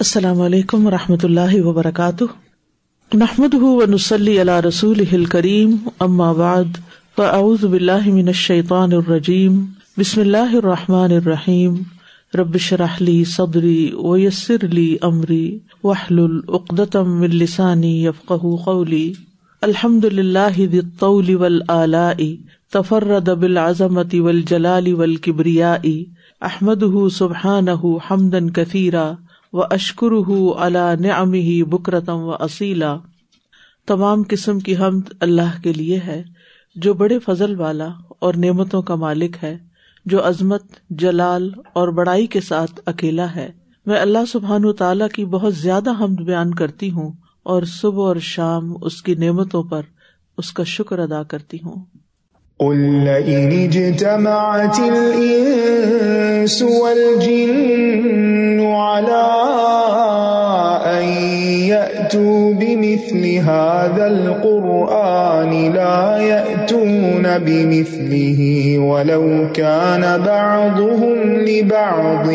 السلام علیکم و رحمۃ اللہ وبرکاتہ۔ نحمد و نسلی اللہ رسول کریم بعد، فاعوذ باللہ من الشیطان الرجیم، بسم اللہ الرحمٰن الرحیم۔ ربش رحلی صدری ویسر علی عمری وحل العقدم السانی یفق قولی۔ الحمد للہ طول ول آلائی تفرد بالعظمت والجلال والکبریائی احمد سبحان حمدن کثیرہ و اشکر اللہ نعم ہی بکرتم و اصیلا تمام قسم کی حمد اللہ کے لیے ہے، جو بڑے فضل والا اور نعمتوں کا مالک ہے، جو عظمت، جلال اور بڑائی کے ساتھ اکیلا ہے۔ میں اللہ سبحان تعالیٰ کی بہت زیادہ حمد بیان کرتی ہوں اور صبح اور شام اس کی نعمتوں پر اس کا شکر ادا کرتی ہوں۔ قل إن اجتمعت الإنس والجن على يأتوا بمثل هذا القرآن لا يأتون بمثله ولو كان بعضهم لبعض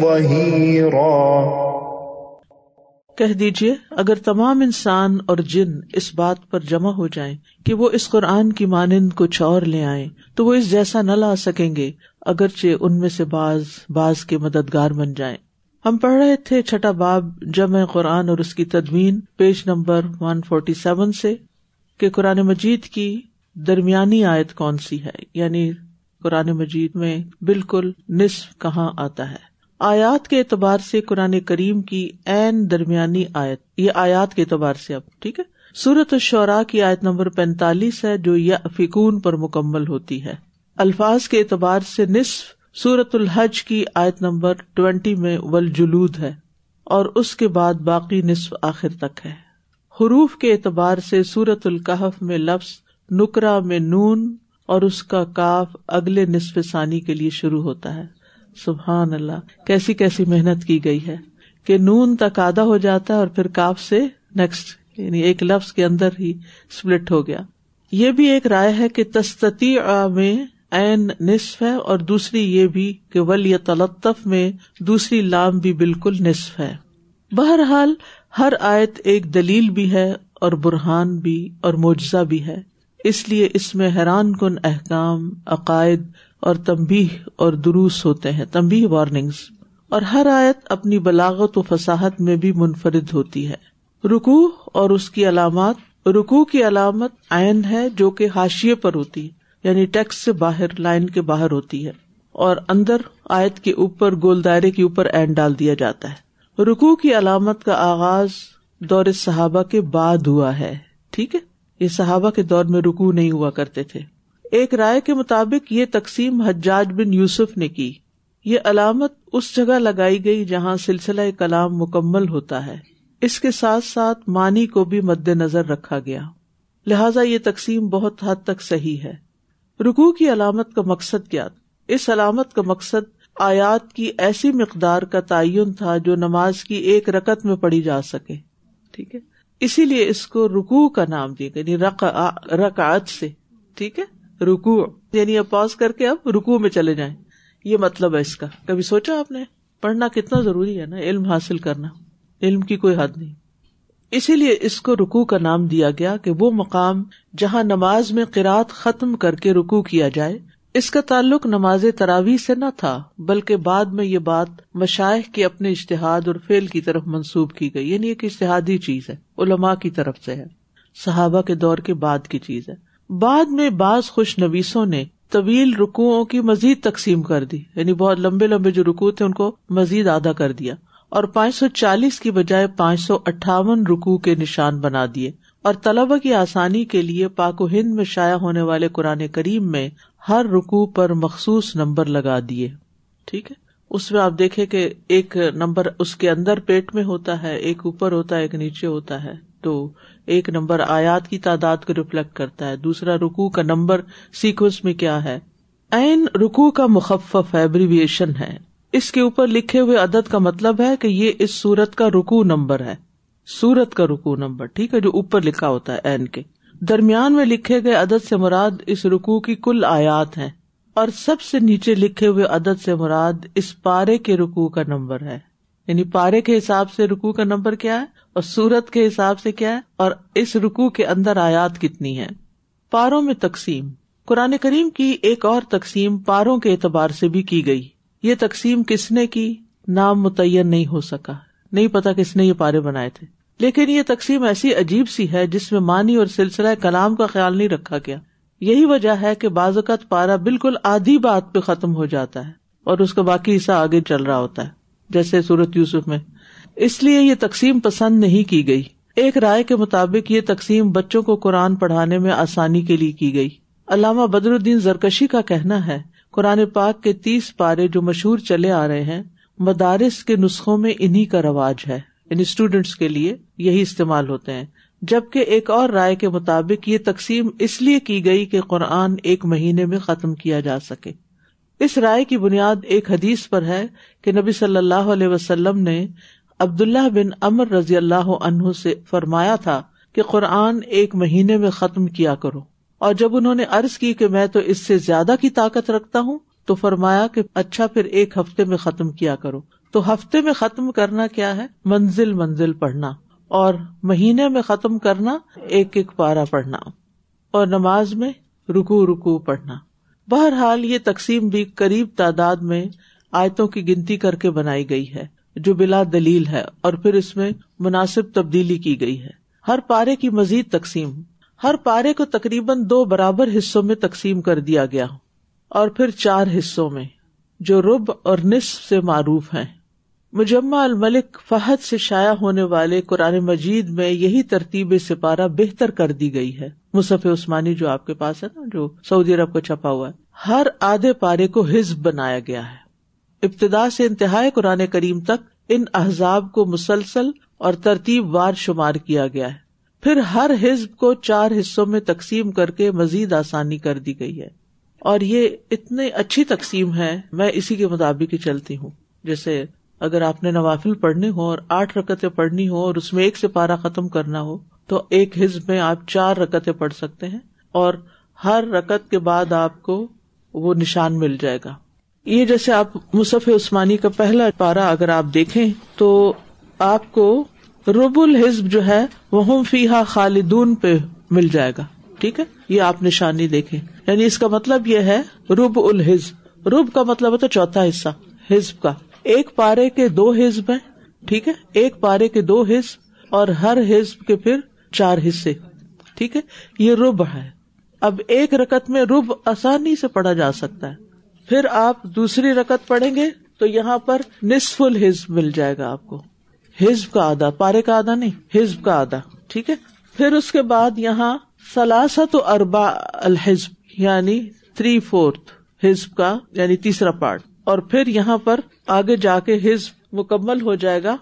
ظهيراً۔ کہہ دیجیے اگر تمام انسان اور جن اس بات پر جمع ہو جائیں کہ وہ اس قرآن کی مانند کچھ اور لے آئے تو وہ اس جیسا نہ لا سکیں گے، اگرچہ ان میں سے باز باز کے مددگار بن جائیں۔ ہم پڑھ رہے تھے چھٹا باب جمع قرآن اور اس کی تدوین page number one forty seven سے کہ قرآن مجید کی درمیانی آیت کون سی ہے؟ یعنی قرآن مجید میں بالکل نصف کہاں آتا ہے۔ آیات کے اعتبار سے قرآن کریم کی این درمیانی آیت، یہ آیات کے اعتبار سے اب، ٹھیک ہے؟ سورت الشعراء کی آیت نمبر پینتالیس ہے جو یا فکون پر مکمل ہوتی ہے۔ الفاظ کے اعتبار سے نصف سورت الحج کی آیت نمبر ٹوینٹی میں ولجلود ہے اور اس کے بعد باقی نصف آخر تک ہے۔ حروف کے اعتبار سے سورت القحف میں لفظ نکرا میں نون اور اس کا کاف اگلے نصف ثانی کے لیے شروع ہوتا ہے۔ سبحان اللہ، کیسی کیسی محنت کی گئی ہے کہ نون تک آدھا ہو جاتا ہے اور پھر کاف سے نیکسٹ یعنی ایک لفظ کے اندر ہی سپلٹ ہو گیا۔ یہ بھی ایک رائے ہے کہ تستتی میں این نصف ہے اور دوسری یہ بھی کہ ولی تلطف میں دوسری لام بھی بالکل نصف ہے۔ بہرحال ہر آیت ایک دلیل بھی ہے اور برہان بھی اور معجزہ بھی ہے۔ اس لیے اس میں حیران کن احکام، عقائد اور تمبی اور دروس ہوتے ہیں تمبی وارننگس اور ہر آیت اپنی بلاغت و فساحت میں بھی منفرد ہوتی ہے۔ رکو اور اس کی علامات رکو کی علامت آئن ہے جو کہ حاشیے پر ہوتی۔ ہے یعنی ٹیکس سے باہر، لائن کے باہر ہوتی ہے اور اندر آیت کے اوپر، گول دائرے کے اوپر این ڈال دیا جاتا ہے۔ رکو کی علامت کا آغاز دور صحابہ کے بعد ہوا ہے، ٹھیک ہے؟ یہ صحابہ کے دور میں رکو نہیں ہوا کرتے تھے۔ ایک رائے کے مطابق یہ تقسیم حجاج بن یوسف نے کی۔ یہ علامت اس جگہ لگائی گئی جہاں سلسلہ کلام مکمل ہوتا ہے۔ اس کے ساتھ ساتھ مانی کو بھی مد نظر رکھا گیا۔ لہذا یہ تقسیم بہت حد تک صحیح ہے۔ رکو کی علامت کا مقصد کیا اس علامت کا مقصد آیات کی ایسی مقدار کا تعین تھا جو نماز کی ایک رکت میں پڑی جا سکے۔ ٹھیک ہے؟ اسی لیے اس کو رکو کا نام دیا گیا یعنی رکعت سے۔ ٹھیک ہے؟ رکو یعنی اب پاز کر کے اب رکو میں چلے جائیں۔ یہ مطلب ہے اس کا۔ کبھی سوچا آپ نے؟ پڑھنا کتنا ضروری ہے نا، علم حاصل کرنا۔ علم کی کوئی حد نہیں۔ اسی لیے اس کو رکو کا نام دیا گیا کہ وہ مقام جہاں نماز میں قرآد ختم کر کے رکو کیا جائے۔ اس کا تعلق نماز تراوی سے نہ تھا، بلکہ بعد میں یہ بات مشائق کے اپنے اشتہاد اور فیل کی طرف منسوب کی گئی۔ یعنی ایک اشتہادی چیز ہے، علماء کی طرف سے ہے، صحابہ کے دور کے بعد کی چیز ہے۔ بعد میں بعض خوش نویسوں نے طویل رکو کی مزید تقسیم کر دی۔ یعنی بہت لمبے لمبے جو رکو تھے، ان کو مزید آدھا کر دیا۔ اور پانچ سو چالیس کی بجائے پانچ سو اٹھاون رکو کے نشان بنا دیے۔ اور طلبا کی آسانی کے لیے پاک و ہند میں شائع ہونے والے قرآن کریم میں ہر رکو پر مخصوص نمبر لگا دیے۔ ٹھیک ہے؟ اس میں آپ دیکھے کہ ایک نمبر اس کے اندر پیٹ میں ہوتا ہے، ایک اوپر ہوتا ہے، ایک نیچے ہوتا ہے۔ تو ایک نمبر آیات کی تعداد کو ریفلیکٹ کرتا ہے۔ دوسرا رکو کا نمبر سیکوینس میں کیا ہے؟ این رکو کا مخفف ایبریویشن ہے۔ اس کے اوپر لکھے ہوئے عدد کا مطلب ہے کہ یہ اس سورت کا رکو نمبر ہے۔ سورت کا رکو نمبر، ٹھیک ہے، جو اوپر لکھا ہوتا ہے این کے۔ درمیان میں لکھے گئے عدد سے مراد اس رکو کی کل آیات ہے اور سب سے نیچے لکھے ہوئے عدد سے مراد اس پارے کے رکو کا نمبر ہے۔ یعنی پارے کے حساب سے رکو کا نمبر کیا ہے اور سورت کے حساب سے کیا ہے اور اس رکو کے اندر آیات کتنی ہے پاروں میں تقسیم۔ قرآن کریم کی ایک اور تقسیم پاروں کے اعتبار سے بھی کی گئی۔ یہ تقسیم کس نے کی؟ نام متعین نہیں ہو سکا۔ نہیں پتا کس نے یہ پارے بنائے تھے۔ لیکن یہ تقسیم ایسی عجیب سی ہے جس میں مانی اور سلسلہ کلام کا خیال نہیں رکھا گیا۔ یہی وجہ ہے کہ بعض اوقات پارا بالکل آدھی بات پہ ختم ہو جاتا ہے اور اس کا باقی حصہ آگے چل رہا ہوتا ہے۔ جیسے سورت یوسف میں۔ اس لیے یہ تقسیم پسند نہیں کی گئی۔ ایک رائے کے مطابق یہ تقسیم بچوں کو قرآن پڑھانے میں آسانی کے لیے کی گئی۔ علامہ بدر الدین زرکشی کا کہنا ہے قرآن پاک کے تیس پارے جو مشہور چلے آ رہے ہیں، مدارس کے نسخوں میں انہیں کا رواج ہے۔ یعنی اسٹوڈینٹس کے لیے یہی استعمال ہوتے ہیں۔ جبکہ ایک اور رائے کے مطابق یہ تقسیم اس لیے کی گئی کہ قرآن ایک مہینے میں ختم کیا جا سکے۔ اس رائے کی بنیاد ایک حدیث پر ہے کہ نبی صلی اللہ علیہ وسلم نے عبداللہ بن امر رضی اللہ عنہ سے فرمایا تھا کہ قرآن ایک مہینے میں ختم کیا کرو۔ اور جب انہوں نے ارض کی کہ میں تو اس سے زیادہ کی طاقت رکھتا ہوں، تو فرمایا کہ اچھا پھر ایک ہفتے میں ختم کیا کرو۔ تو ہفتے میں ختم کرنا کیا ہے؟ منزل منزل پڑھنا۔ اور مہینے میں ختم کرنا، ایک ایک پارا پڑھنا۔ اور نماز میں رکو رکو پڑھنا۔ بہرحال یہ تقسیم بھی قریب تعداد میں آیتوں کی گنتی کر کے بنائی گئی ہے، جو بلا دلیل ہے اور پھر اس میں مناسب تبدیلی کی گئی ہے۔ ہر پارے کی مزید تقسیم۔ ہر پارے کو تقریباً دو برابر حصوں میں تقسیم کر دیا گیا اور پھر چار حصوں میں جو رب اور نصف سے معروف ہیں۔ مجمع الملک فہد سے شائع ہونے والے قرآن مجید میں یہی ترتیب سپارہ بہتر کر دی گئی ہے۔ مصف عثمانی جو آپ کے پاس ہے نا، جو سعودی عرب کو چھپا ہوا ہے، ہر آدھے پارے کو حزب بنایا گیا ہے۔ ابتدا سے انتہائی قرآن کریم تک ان احزاب کو مسلسل اور ترتیب وار شمار کیا گیا ہے۔ پھر ہر حزب کو چار حصوں میں تقسیم کر کے مزید آسانی کر دی گئی ہے۔ اور یہ اتنی اچھی تقسیم ہے، میں اسی کے مطابق ہی چلتی ہوں۔ جیسے اگر آپ نے نوافل پڑھنے ہو اور آٹھ رکتیں پڑھنی ہو اور اس میں ایک سے پارا ختم کرنا ہو، تو ایک حزب میں آپ چار رکتیں پڑھ سکتے ہیں اور ہر رکت کے بعد آپ کو وہ نشان مل جائے گا۔ یہ جیسے آپ مصف عثمانی کا پہلا پارا اگر آپ دیکھیں، تو آپ کو رب الحزب جو ہے وہ فیحا خالدون پہ مل جائے گا۔ ٹھیک ہے؟ یہ آپ نشانی دیکھیں۔ یعنی اس کا مطلب یہ ہے رب الحزب۔ رب کا مطلب ہوتا چوتھا حصہ، حزب کا۔ ایک پارے کے دو حزب ہیں، ٹھیک ہے؟ ایک پارے کے دو حزب اور ہر حزب کے پھر چار حصے۔ ٹھیک ہے؟ یہ رب ہے۔ اب ایک رکت میں رب آسانی سے پڑھا جا سکتا ہے۔ پھر آپ دوسری رکت پڑھیں گے تو یہاں پر نصف الحزب مل جائے گا آپ کو۔ حزب کا آدھا پارے کا آدھا نہیں، حزب کا آدھا ٹھیک ہے؟ پھر اس کے بعد یہاں سلاست و اربا الحزب یعنی تھری فورتھ حزب کا یعنی تیسرا پارٹ۔ اور پھر یہاں پر آگے جا کے حزب مکمل ہو جائے گا،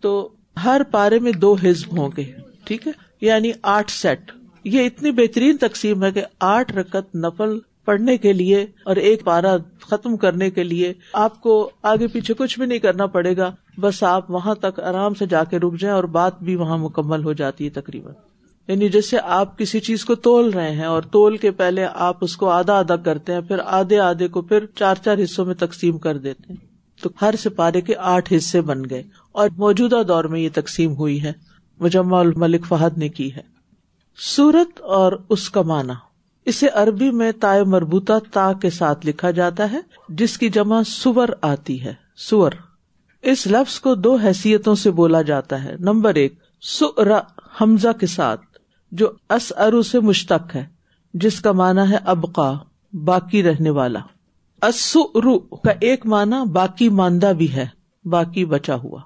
تو ہر پارے میں دو حزب ہوں گے، ٹھیک ہے؟ یعنی آٹھ سیٹ یہ اتنی بہترین تقسیم ہے کہ آٹھ رکت نفل پڑھنے کے لیے اور ایک پارا ختم کرنے کے لیے آپ کو آگے پیچھے کچھ بھی نہیں کرنا پڑے گا۔ بس آپ وہاں تک آرام سے جا کے رک جائیں اور بات بھی وہاں مکمل ہو جاتی ہے تقریباً۔ یعنی جیسے آپ کسی چیز کو تول رہے ہیں اور تول کے پہلے آپ اس کو آدھا آدھا کرتے ہیں، پھر آدھے آدھے کو پھر چار چار حصوں میں تقسیم کر دیتے ہیں۔ تو ہر سپارے کے آٹھ حصے بن گئے اور موجودہ دور میں یہ تقسیم ہوئی ہے۔ مجمع الملک فہد نے کی ہے۔ سورت اور اس کا معنی۔ اسے عربی میں تائے مربوطہ تا کے ساتھ لکھا جاتا ہے، جس کی جمع سور آتی ہے۔ سور۔ اس لفظ کو دو حیثیتوں سے بولا جاتا ہے۔ نمبر ایک، سر، حمزہ کے ساتھ، جو اس ارو سے مشتق ہے، جس کا مانا ہے ابقا، باقی رہنے والا۔ رو کا ایک مانا باقی ماندہ بھی ہے، باقی بچا ہوا۔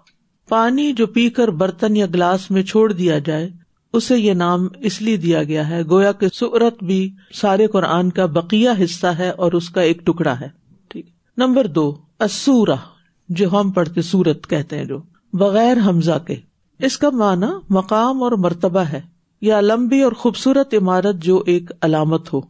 پانی جو پی کر برتن یا گلاس میں چھوڑ دیا جائے، اسے یہ نام اس لیے دیا گیا ہے، گویا کہ سورت بھی سارے قرآن کا بقیہ حصہ ہے اور اس کا ایک ٹکڑا ہے۔ ٹھیک۔ نمبر دو اسورا جو ہم پڑھتے سورت کہتے ہیں جو، بغیر حمزہ کے۔ اس کا معنی مقام اور مرتبہ ہے، یا لمبی اور خوبصورت عمارت جو ایک علامت ہو۔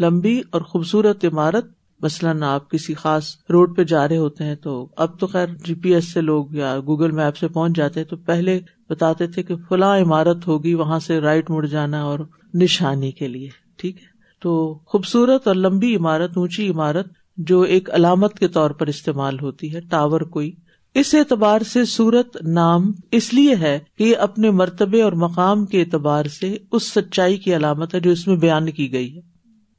لمبی اور خوبصورت عمارت، مثلاً آپ کسی خاص روڈ پہ جا رہے ہوتے ہیں تو اب تو خیر جی پی ایس سے لوگ یا گوگل میپ سے پہنچ جاتے تو پہلے بتاتے تھے کہ فلاں عمارت ہوگی، وہاں سے رائٹ مڑ جانا اور نشانی کے لیے، ٹھیک ہے۔ تو خوبصورت اور لمبی عمارت، اونچی عمارت جو ایک علامت کے طور پر استعمال ہوتی ہے، ٹاور کوئی۔ اس اعتبار سے سورت نام اس لیے ہے کہ یہ اپنے مرتبے اور مقام کے اعتبار سے اس سچائی کی علامت ہے جو اس میں بیان کی گئی ہے۔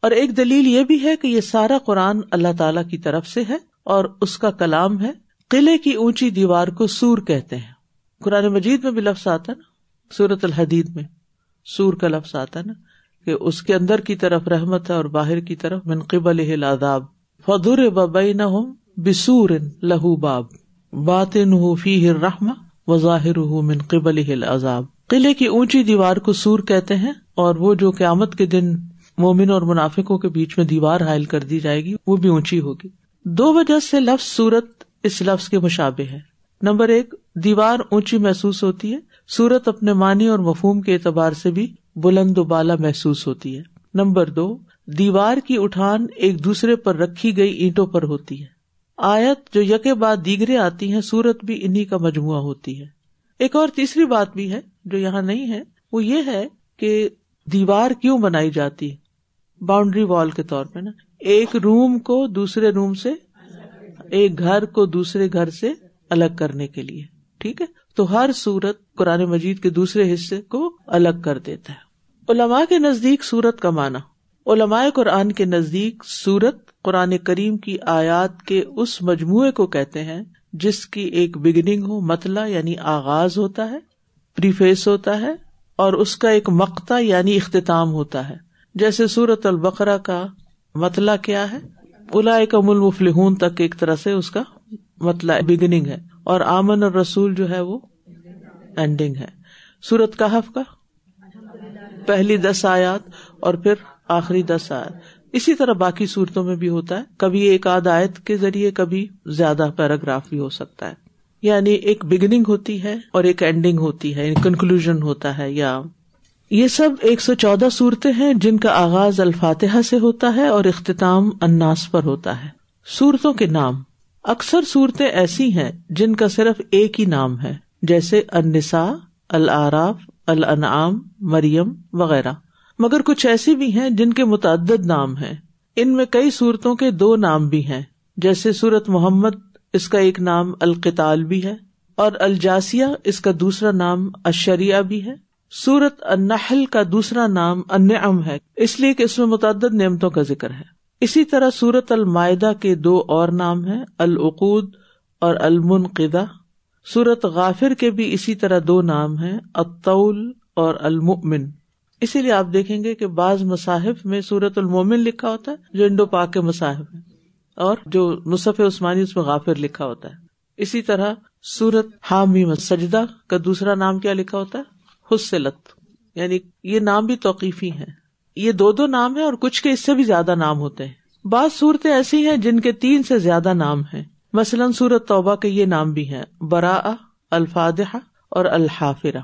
اور ایک دلیل یہ بھی ہے کہ یہ سارا قرآن اللہ تعالی کی طرف سے ہے اور اس کا کلام ہے، قلعے کی اونچی دیوار کو سور کہتے ہیں۔ قرآن مجید میں بھی لفظ آتا نا سورت الحدید میں سور کا لفظ آتا نا، کہ اس کے اندر کی طرف رحمت ہے اور باہر کی طرف منقب العذاب۔ فدر ببئی نہ بسور لہو باب بات فی رحم و ظاہر منقب العذاب۔ قلعے کی اونچی دیوار کو سور کہتے ہیں اور وہ جو قیامت کے دن مومن اور منافقوں کے بیچ میں دیوار حائل کر دی جائے گی، وہ بھی اونچی ہوگی۔ دو وجہ سے لفظ سورت اس لفظ کے مشابے ہے۔ نمبر ایک، دیوار اونچی محسوس ہوتی ہے سورت اپنے معنی اور مفہوم کے اعتبار سے بھی بلند و بالا محسوس ہوتی ہے۔ نمبر دو دیوار کی اٹھان ایک دوسرے پر رکھی گئی اینٹوں پر ہوتی ہے۔ آیت جو یکے بعد دیگرے آتی ہیں، سورت بھی انہیں کا مجموعہ ہوتی ہے۔ ایک اور تیسری بات بھی ہے جو یہاں نہیں ہے، وہ یہ ہے کہ دیوار کیوں بنائی جاتی ہے؟ باؤنڈری وال کے طور پہ نا۔ ایک روم کو دوسرے روم سے، ایک گھر کو دوسرے گھر سے الگ کرنے کے لیے۔ ٹھیک ہے؟ تو ہر سورت قرآن مجید کے دوسرے حصے کو الگ کر دیتا ہے۔ علماء کے نزدیک سورت کا معنی۔ علماء قرآن کے نزدیک سورت قرآن کریم کی آیات کے اس مجموعے کو کہتے ہیں، جس کی ایک بگننگ ہو متلا یعنی آغاز ہوتا ہے پریفیس ہوتا ہے، اور اس کا ایک مقتا یعنی اختتام ہوتا ہے۔ جیسے سورت البقرا کا متلا کیا ہے الا ملمفلحون تک ایک طرح سے اس کا مطلع بگننگ ہے، اور آمن اور رسول جو ہے وہ اینڈنگ ہے۔ سورت کہف کا پہلی دس آیات، اور پھر آخری دس آیات اسی طرح باقی صورتوں میں بھی ہوتا ہے۔ کبھی ایک آدھ آیت کے ذریعے، کبھی زیادہ پیراگراف بھی ہو سکتا ہے۔ یعنی ایک بگننگ ہوتی ہے اور ایک اینڈنگ ہوتی ہے یعنی کنکلوژ ہوتا ہے، یا یہ سب ایک سو چودہ صورتیں ہیں جن کا آغاز الفاتحہ سے ہوتا ہے اور اختتام اناس پر ہوتا ہے۔ صورتوں کے نام۔ اکثر صورتیں ایسی ہیں جن کا صرف ایک ہی نام ہے، جیسے انسا العراف، الانعام، مریم وغیرہ۔ مگر کچھ ایسی بھی ہیں جن کے متعدد نام ہیں۔ ان میں کئی صورتوں کے دو نام بھی ہیں۔ جیسے سورت محمد، اس کا ایک نام القتال بھی ہے، اور الجاسیہ، اس کا دوسرا نام اشریا بھی ہے۔ سورت النحل کا دوسرا نام انعم ہے، اس لیے کہ اس میں متعدد نعمتوں کا ذکر ہے۔ اسی طرح سورت المائدہ کے دو اور نام ہیں، العقود اور المنقدہ۔ سورت غافر کے بھی اسی طرح دو نام ہیں اطول اور المؤمن۔ اسی لیے آپ دیکھیں گے کہ بعض مصاحف میں سورت المومن لکھا ہوتا ہے، جو انڈو پاک کے مصاحف ہیں، اور جو مصف عثمانی اس میں غافر لکھا ہوتا ہے۔ اسی طرح سورت حامی سجدہ کا دوسرا نام کیا لکھا ہوتا ہے؟ حسلت۔ یعنی یہ نام بھی توقیفی ہیں۔ یہ دو دو نام ہے اور کچھ کے اس سے بھی زیادہ نام ہوتے ہیں۔ بعض صورتیں ایسی ہیں جن کے تین سے زیادہ نام ہیں۔ مثلاً سورت توبہ کے یہ نام بھی ہیں برا الفادہ اور الحافرہ۔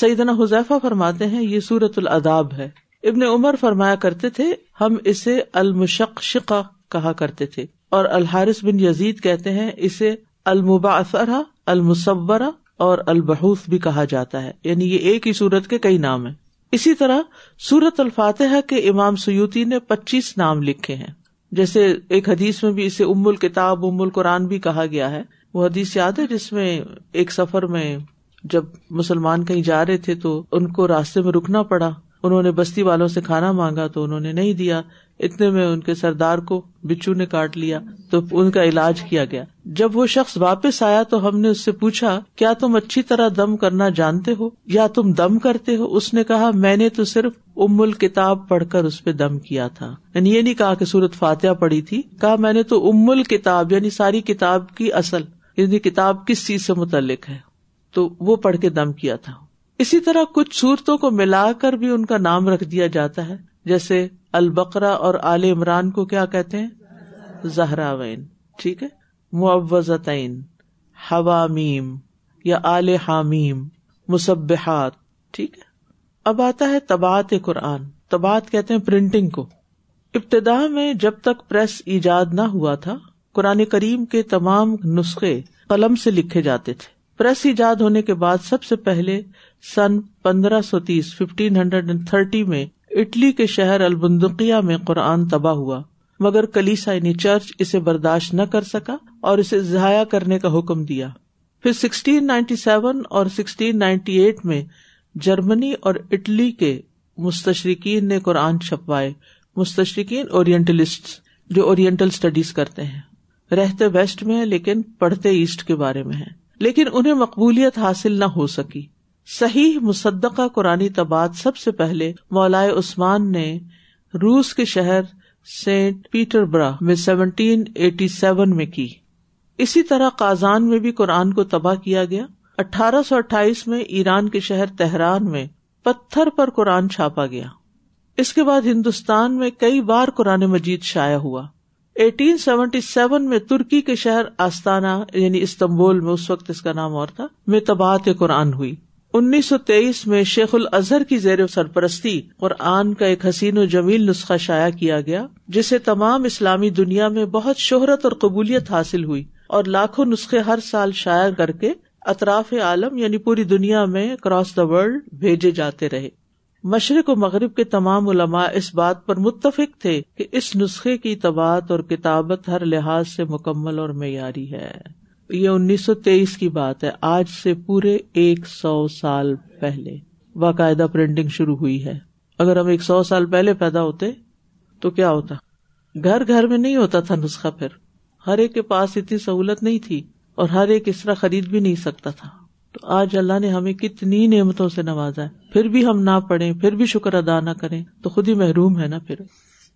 سیدنا حذیفہ فرماتے ہیں، یہ سورت الاداب ہے۔ ابن عمر فرمایا کرتے تھے، ہم اسے المشق شقہ کہا کرتے تھے۔ اور الحارث بن یزید کہتے ہیں، اسے المباثرہ المصورہ اور البحوث بھی کہا جاتا ہے۔ یعنی یہ ایک ہی سورت کے کئی نام ہے اسی طرح سورت الفاتح کے امام سیوتی نے پچیس نام لکھے ہیں۔ جیسے ایک حدیث میں بھی اسے ام الکتاب، ام القرآن بھی کہا گیا ہے۔ وہ حدیث یاد ہے جس میں ایک سفر میں جب مسلمان کہیں جا رہے تھے تو ان کو راستے میں رکنا پڑا۔ انہوں نے بستی والوں سے کھانا مانگا تو انہوں نے نہیں دیا۔ اتنے میں ان کے سردار کو بچو نے کاٹ لیا۔ تو ان کا علاج کیا گیا۔ جب وہ شخص واپس آیا تو ہم نے اس سے پوچھا، کیا تم اچھی طرح دم کرنا جانتے ہو؟ یا تم دم کرتے ہو؟ اس نے کہا، میں نے تو صرف ام الکتاب پڑھ کر اس پہ دم کیا تھا۔ یعنی یہ نہیں کہا کہ سورت فاتحہ پڑھی تھی۔ کہا، میں نے تو ام الکتاب یعنی ساری کتاب کی اصل یعنی کتاب کس چیز سے متعلق ہے؟ تو وہ پڑھ کے دم کیا تھا۔ اسی طرح کچھ صورتوں کو ملا کر بھی ان کا نام رکھ دیا جاتا ہے۔ جیسے البقرا اور آل عمران کو کیا کہتے ہیں؟ زہراوین۔ ٹھیک ہے؟ معوزتین حوامیم یا آل حامیم مصبحات ٹھیک ہے؟ اب آتا ہے تبات قرآن۔ تبات کہتے ہیں پرنٹنگ کو۔ ابتدا میں جب تک پریس ایجاد نہ ہوا تھا، قرآن کریم کے تمام نسخے قلم سے لکھے جاتے تھے۔ پریس ایجاد ہونے کے بعد سب سے پہلے سن پندرہ سو تیس ففٹین ہنڈریڈ اینڈ تھرٹی میں اٹلی کے شہر البندقیا میں قرآن تباہ ہوا۔ مگر کلیسا یعنی چرچ اسے برداشت نہ کر سکا اور اسے ضائع کرنے کا حکم دیا۔ پھر سکسٹین نائنٹی سیون اور سکسٹین نائنٹی ایٹ میں جرمنی اور اٹلی کے مستشرقین نے قرآن چھپوائے۔ مستشرقین اورینٹلسٹ جو اورینٹل اسٹڈیز کرتے ہیں۔ رہتے ویسٹ میں لیکن پڑھتے ایسٹ کے بارے میں ہیں۔ لیکن انہیں مقبولیت حاصل نہ ہو سکی۔ صحیح مصدقہ قرآن تباد سب سے پہلے مولائے عثمان نے روس کے شہر سینٹ پیٹر برا میں سیونٹین ایٹی سیون میں کی۔ اسی طرح کازان میں بھی قرآن کو تباہ کیا گیا۔ اٹھارہ سو اٹھائیس میں ایران کے شہر تہران میں پتھر پر قرآن چھاپا گیا۔ اس کے بعد ہندوستان میں کئی بار قرآن مجید شائع ہوا۔ ایٹین سیونٹی سیون میں ترکی کے شہر آستانہ یعنی استنبول میں، اس وقت اس کا نام اور تھا، میں تباہ قرآن ہوئی۔ انیس سو تیئیس میں شیخ الازہر کی زیر سرپرستی قرآن کا ایک حسین و جمیل نسخہ شائع کیا گیا، جسے تمام اسلامی دنیا میں بہت شہرت اور قبولیت حاصل ہوئی اور لاکھوں نسخے ہر سال شائع کر کے اطراف عالم یعنی پوری دنیا میں اکراس دا ورلڈ بھیجے جاتے رہے۔ مشرق و مغرب کے تمام علماء اس بات پر متفق تھے کہ اس نسخے کی تباعت اور کتابت ہر لحاظ سے مکمل اور معیاری ہے۔ یہ انیس سو تیئیس کی بات ہے۔ آج سے پورے ایک سو سال پہلے باقاعدہ پرنٹنگ شروع ہوئی ہے۔ اگر ہم ایک سو سال پہلے پیدا ہوتے تو کیا ہوتا؟ گھر گھر میں نہیں ہوتا تھا نسخہ پھر۔ ہر ایک کے پاس اتنی سہولت نہیں تھی اور ہر ایک اس طرح خرید بھی نہیں سکتا تھا۔ تو آج اللہ نے ہمیں کتنی نعمتوں سے نوازا ہے۔ پھر بھی ہم نہ پڑھیں، پھر بھی شکر ادا نہ کریں، تو خود ہی محروم ہے نا پھر۔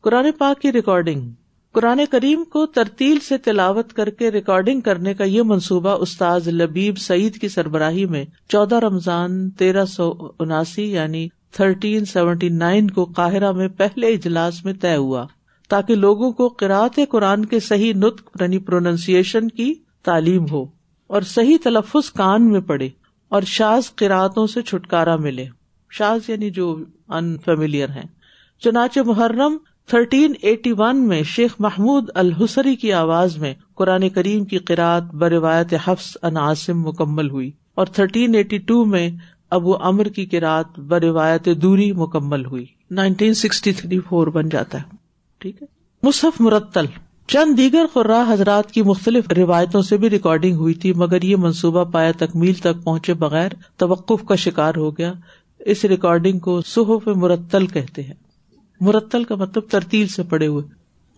قرآن پاک کی ریکارڈنگ قرآن کریم کو ترتیل سے تلاوت کر کے ریکارڈنگ کرنے کا یہ منصوبہ استاذ لبیب سعید کی سربراہی میں چودہ رمضان تیرہ سو اناسی یعنی تھرٹین سیونٹی نائن کو قاہرہ میں پہلے اجلاس میں طے ہوا۔ تاکہ لوگوں کو قرآت قرآن کے صحیح نطق یعنی پروننسیشن کی تعلیم ہو۔ اور صحیح تلفظ کان میں پڑے اور شاز قرآتوں سے چھٹکارا ملے۔ شاز یعنی جو انفیملیئر ہیں۔ چنانچہ محرم تھرٹین ایٹی ون میں شیخ محمود الحسری کی آواز میں قرآن کریم کی قرآت بروایت حفظ انعاصم مکمل ہوئی اور تھرٹین ایٹی ٹو میں ابو امر کی قرآت بروایت دوری مکمل ہوئی۔ نائنٹین سکسٹی تھری فور بن جاتا ہے۔ ٹھیک ہے۔ مصحف مرتل۔ چند دیگر خرا حضرات کی مختلف روایتوں سے بھی ریکارڈنگ ہوئی تھی، مگر یہ منصوبہ پایا تکمیل تک پہنچے بغیر توقف کا شکار ہو گیا۔ اس ریکارڈنگ کو صحف مرتل کہتے ہیں۔ مرتل کا مطلب ترتیل سے پڑے ہوئے۔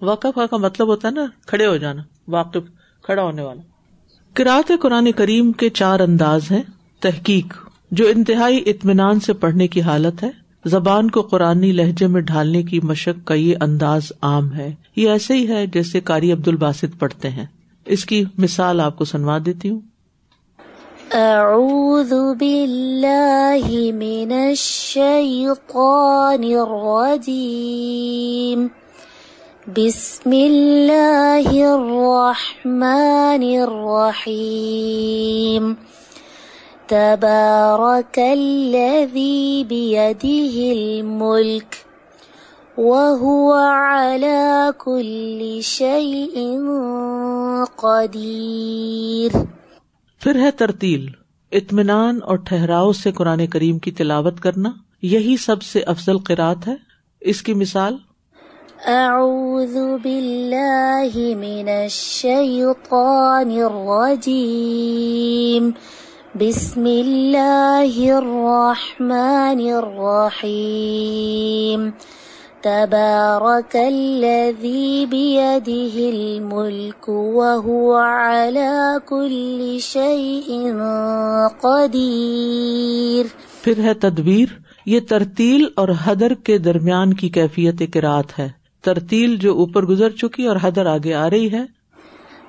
واقف کا مطلب ہوتا ہے نا، کھڑے ہو جانا، واقف کھڑا ہونے والا۔ کراط قرآن کریم کے چار انداز ہیں۔ تحقیق، جو انتہائی اطمینان سے پڑھنے کی حالت ہے۔ زبان کو قرآنی لہجے میں ڈھالنے کی مشق کا یہ انداز عام ہے۔ یہ ایسے ہی ہے جیسے کاری عبد الباسط پڑھتے ہیں۔ اس کی مثال آپ کو سنوا دیتی ہوں۔ اعوذ باللہ من الشیطان الرجیم۔ بسم اللہ الرحمن الرحیم۔ تبارك الذي بيده الملك وهو على كل شيء قدير۔ پھر ہے ترتیل اطمینان اور ٹھہراؤ سے قرآن کریم کی تلاوت کرنا یہی سب سے افضل قرات ہے۔ اس کی مثال اعوذ باللہ من الشیطان الرجیم۔ بسم اللہ الرحمن الرحیم تبارك الذي بيده الملك وهو على كل شيء قدير. پھر ہے تدبیر، یہ ترتیل اور حدر کے درمیان کی کیفیت قرات ہے۔ ترتیل جو اوپر گزر چکی اور حدر آگے آ رہی ہے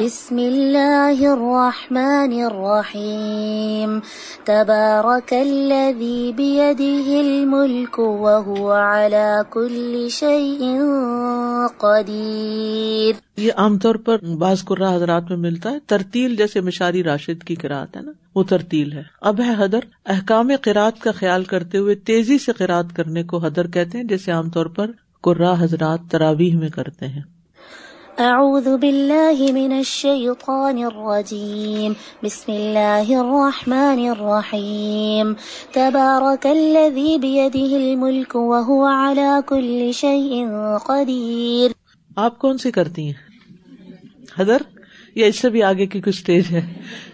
بسم اللہ الرحمن الرحیم تبارک الذی بیدہ الملک وهو على كل شیء قدیر یہ عام طور پر بعض قرآ حضرات میں ملتا ہے، ترتیل جیسے مشاری راشد کی قرآت ہے نا، وہ ترتیل ہے۔ اب ہے حدر، احکام قرآت کا خیال کرتے ہوئے تیزی سے قرآت کرنے کو حدر کہتے ہیں، جیسے عام طور پر قرا حضرات تراویح میں کرتے ہیں۔ اعوذ باللہ من الشیطان الرجیم بسم اللہ الرحمن الرحیم تبارک الذی بیدہ الملک وهو على كل شیء قدیر آپ کون سی کرتی ہیں؟ حضر یا اس سے بھی آگے کی کچھ اسٹیج ہے؟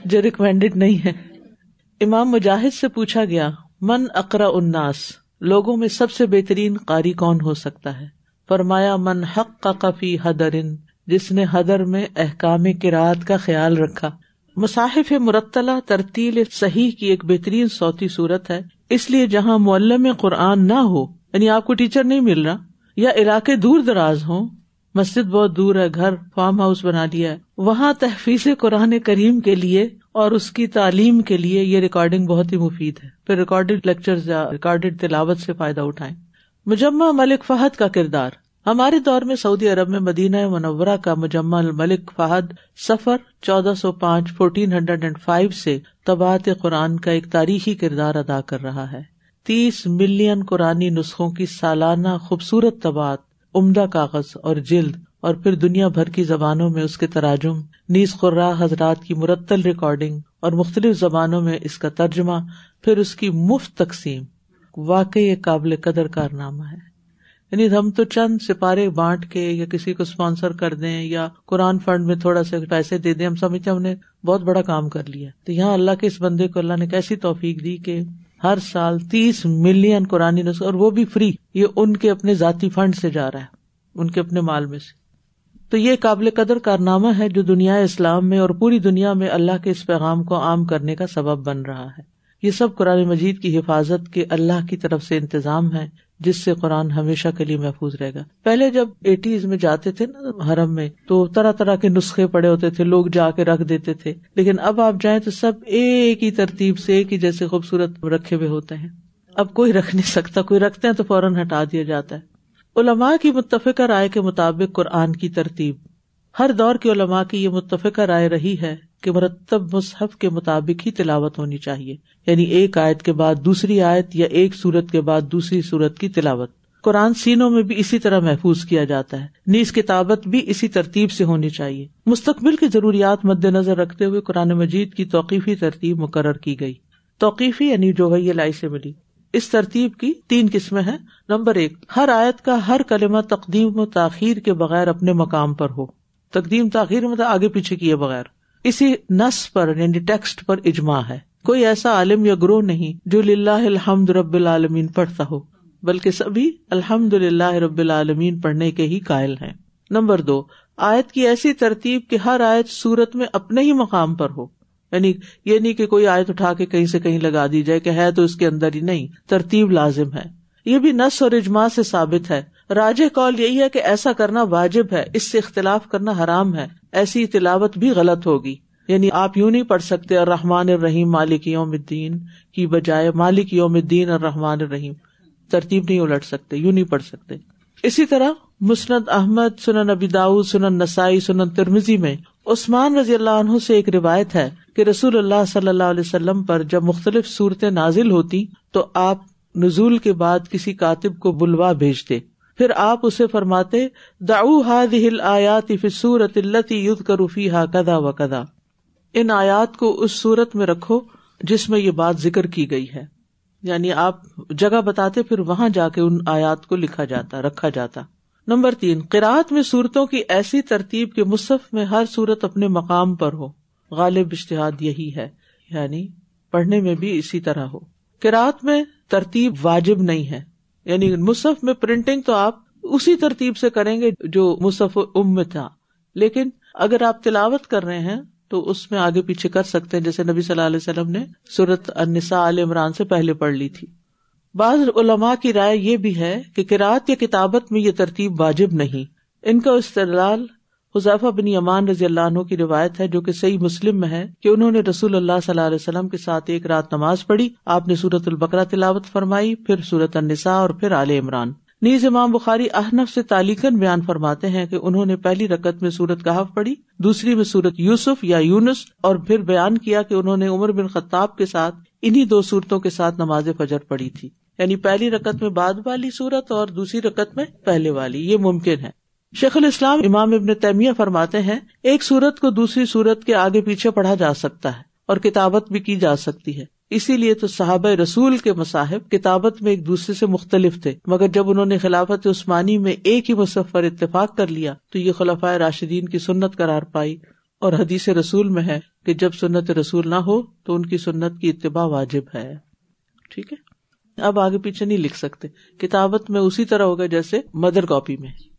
جو ریکمینڈیڈ نہیں ہے؟ امام مجاہد سے پوچھا گیا، من اقرا اناس لوگوں میں سب سے بہترین قاری کون ہو سکتا ہے؟ فرمایا، من حق کا کفی حدرن جس نے حدر میں احکام کراط کا خیال رکھا۔ مصاحف مرتلہ ترتیل صحیح کی ایک بہترین صوتی صورت ہے۔ اس لیے جہاں معلم قرآن نہ ہو یعنی آپ کو ٹیچر نہیں مل رہا، یا علاقے دور دراز ہوں، مسجد بہت دور ہے، گھر فارم ہاؤس بنا لیا ہے، وہاں تحفیظ قرآن کریم کے لیے اور اس کی تعلیم کے لیے یہ ریکارڈنگ بہت ہی مفید ہے۔ پھر ریکارڈیڈ لیکچر یا ریکارڈیڈ تلاوت سے فائدہ اٹھائیں۔ مجمع ملک فہد کا کردار۔ ہمارے دور میں سعودی عرب میں مدینہ منورہ کا مجمع الملک فہد سفر چودہ سو پانچ فورٹین ہنڈریڈ اینڈ فائیو سے طباعت قرآن کا ایک تاریخی کردار ادا کر رہا ہے۔ تیس ملین قرآنی نسخوں کی سالانہ خوبصورت طباعت، عمدہ کاغذ اور جلد اور پھر دنیا بھر کی زبانوں میں اس کے تراجم، نیز قرا حضرات کی مرتل ریکارڈنگ اور مختلف زبانوں میں اس کا ترجمہ، پھر اس کی مفت تقسیم، واقعی قابل قدر کارنامہ ہے۔ یعنی ہم تو چند سپارے بانٹ کے یا کسی کو اسپانسر کر دیں یا قرآن فنڈ میں تھوڑا سا پیسے دے دیں، ہم سمجھتے ہم نے بہت بڑا کام کر لیا۔ تو یہاں اللہ کے اس بندے کو اللہ نے کیسی توفیق دی کہ ہر سال تیس ملین قرآن نسخ اور وہ بھی فری، یہ ان کے اپنے ذاتی فنڈ سے جا رہا ہے، ان کے اپنے مال میں سے۔ تو یہ قابل قدر کارنامہ ہے جو دنیا اسلام میں اور پوری دنیا میں اللہ کے اس پیغام کو عام کرنے کا سبب بن رہا ہے۔ یہ سب قرآن مجید کی حفاظت کے اللہ کی طرف سے انتظام ہے۔ جس سے قرآن ہمیشہ کے لیے محفوظ رہے گا۔ پہلے جب ایٹیز میں جاتے تھے نا حرم میں، تو طرح طرح کے نسخے پڑے ہوتے تھے، لوگ جا کے رکھ دیتے تھے۔ لیکن اب آپ جائیں تو سب ایک ہی ترتیب سے، ایک ہی جیسے خوبصورت رکھے ہوئے ہوتے ہیں۔ اب کوئی رکھ نہیں سکتا، کوئی رکھتے ہیں تو فوراً ہٹا دیا جاتا ہے۔ علماء کی متفقہ رائے کے مطابق قرآن کی ترتیب۔ ہر دور کی علماء کی یہ متفقہ رائے رہی ہے کہ مرتب مصحف کے مطابق ہی تلاوت ہونی چاہیے۔ یعنی ایک آیت کے بعد دوسری آیت یا ایک سورت کے بعد دوسری سورت کی تلاوت۔ قرآن سینوں میں بھی اسی طرح محفوظ کیا جاتا ہے۔ نیز کتابت بھی اسی ترتیب سے ہونی چاہیے۔ مستقبل کی ضروریات مد نظر رکھتے ہوئے قرآن مجید کی توقیفی ترتیب مقرر کی گئی۔ توقیفی یعنی جو ہے یہ لائی سے ملی۔ اس ترتیب کی تین قسمیں ہیں۔ نمبر ایک، ہر آیت کا ہر کلمہ تقدیم و تاخیر کے بغیر اپنے مقام پر ہو۔ تقدیم تاخیر مطلب آگے پیچھے کیے بغیر۔ اسی نس پر یعنی ٹیکسٹ پر اجماع ہے۔ کوئی ایسا عالم یا گروہ نہیں جو للہ الحمد رب العالمین پڑھتا ہو، بلکہ سبھی الحمد للہ رب العالمین پڑھنے کے ہی قائل ہیں۔ نمبر دو، آیت کی ایسی ترتیب کہ ہر آیت سورت میں اپنے ہی مقام پر ہو۔ یعنی یہ نہیں کہ کوئی آیت اٹھا کے کہیں سے کہیں لگا دی جائے کہ ہے تو اس کے اندر ہی نہیں، ترتیب لازم ہے۔ یہ بھی نس اور اجماع سے ثابت ہے۔ راج کال یہی ہے کہ ایسا کرنا واجب ہے، اس سے اختلاف کرنا حرام ہے، ایسی تلاوت بھی غلط ہوگی۔ یعنی آپ یوں نہیں پڑھ سکتے اور رحمان الرحیم، مالک یوم الدین کی بجائے مالک یوم الدین اور رحمان الرحیم۔ ترتیب نہیں الٹ سکتے، یوں نہیں پڑھ سکتے۔ اسی طرح مسند احمد، سنن ابی داؤد، سنن نسائی، سنن ترمزی میں عثمان رضی اللہ عنہ سے ایک روایت ہے کہ رسول اللہ صلی اللہ علیہ وسلم پر جب مختلف صورتیں نازل ہوتی تو آپ نزول کے بعد کسی کاتب کو بلوا بھیجتے۔ پھر آپ اسے فرماتے داؤ ہل آیات فصورت التی ید کروفی ہا کدا و کدا ان آیات کو اس صورت میں رکھو جس میں یہ بات ذکر کی گئی ہے۔ یعنی آپ جگہ بتاتے، پھر وہاں جا کے ان آیات کو لکھا جاتا، رکھا جاتا۔ نمبر تین، قرآت میں صورتوں کی ایسی ترتیب کے مصحف میں ہر صورت اپنے مقام پر ہو۔ غالب اشتہاد یہی ہے یعنی پڑھنے میں بھی اسی طرح ہو۔ قرآت میں ترتیب واجب نہیں ہے۔ یعنی مصحف میں پرنٹنگ تو آپ اسی ترتیب سے کریں گے جو مصحف ام میں تھا۔ لیکن اگر آپ تلاوت کر رہے ہیں تو اس میں آگے پیچھے کر سکتے ہیں، جیسے نبی صلی اللہ علیہ وسلم نے سورت النساء علیہ عمران سے پہلے پڑھ لی تھی۔ بعض علماء کی رائے یہ بھی ہے کہ کراط یا کتابت میں یہ ترتیب واجب نہیں۔ ان کا استدلال حذیفہ بن یمان رضی اللہ عنہ کی روایت ہے جو کہ صحیح مسلم میں ہے کہ انہوں نے رسول اللہ صلی اللہ علیہ وسلم کے ساتھ ایک رات نماز پڑھی۔ آپ نے سورت البقرا تلاوت فرمائی، پھر سورت النساء اور پھر عال عمران۔ نیز امام بخاری احنف سے تالیکن بیان فرماتے ہیں کہ انہوں نے پہلی رقط میں سورت کہاف پڑھی، دوسری میں سورت یوسف یا یونس اور پھر بیان کیا کہ انہوں نے عمر بن خطاب کے ساتھ انہیں دو صورتوں کے ساتھ نماز فجر پڑھی تھی۔ یعنی پہلی رقط میں بعد والی صورت اور دوسری رقط میں پہلے والی، یہ ممکن ہے۔ شیخ الاسلام امام ابن تیمیہ فرماتے ہیں، ایک سورت کو دوسری سورت کے آگے پیچھے پڑھا جا سکتا ہے اور کتابت بھی کی جا سکتی ہے۔ اسی لیے تو صحابہ رسول کے مصاحب کتابت میں ایک دوسرے سے مختلف تھے، مگر جب انہوں نے خلافت عثمانی میں ایک ہی مصحف پر اتفاق کر لیا، تو یہ خلافۂ راشدین کی سنت قرار پائی اور حدیث رسول میں ہے کہ جب سنت رسول نہ ہو تو ان کی سنت کی اتباع واجب ہے۔ ٹھیک ہے؟ اب آگے پیچھے نہیں لکھ سکتے۔ کتابت میں اسی طرح ہوگا جیسے مدر کاپی میں۔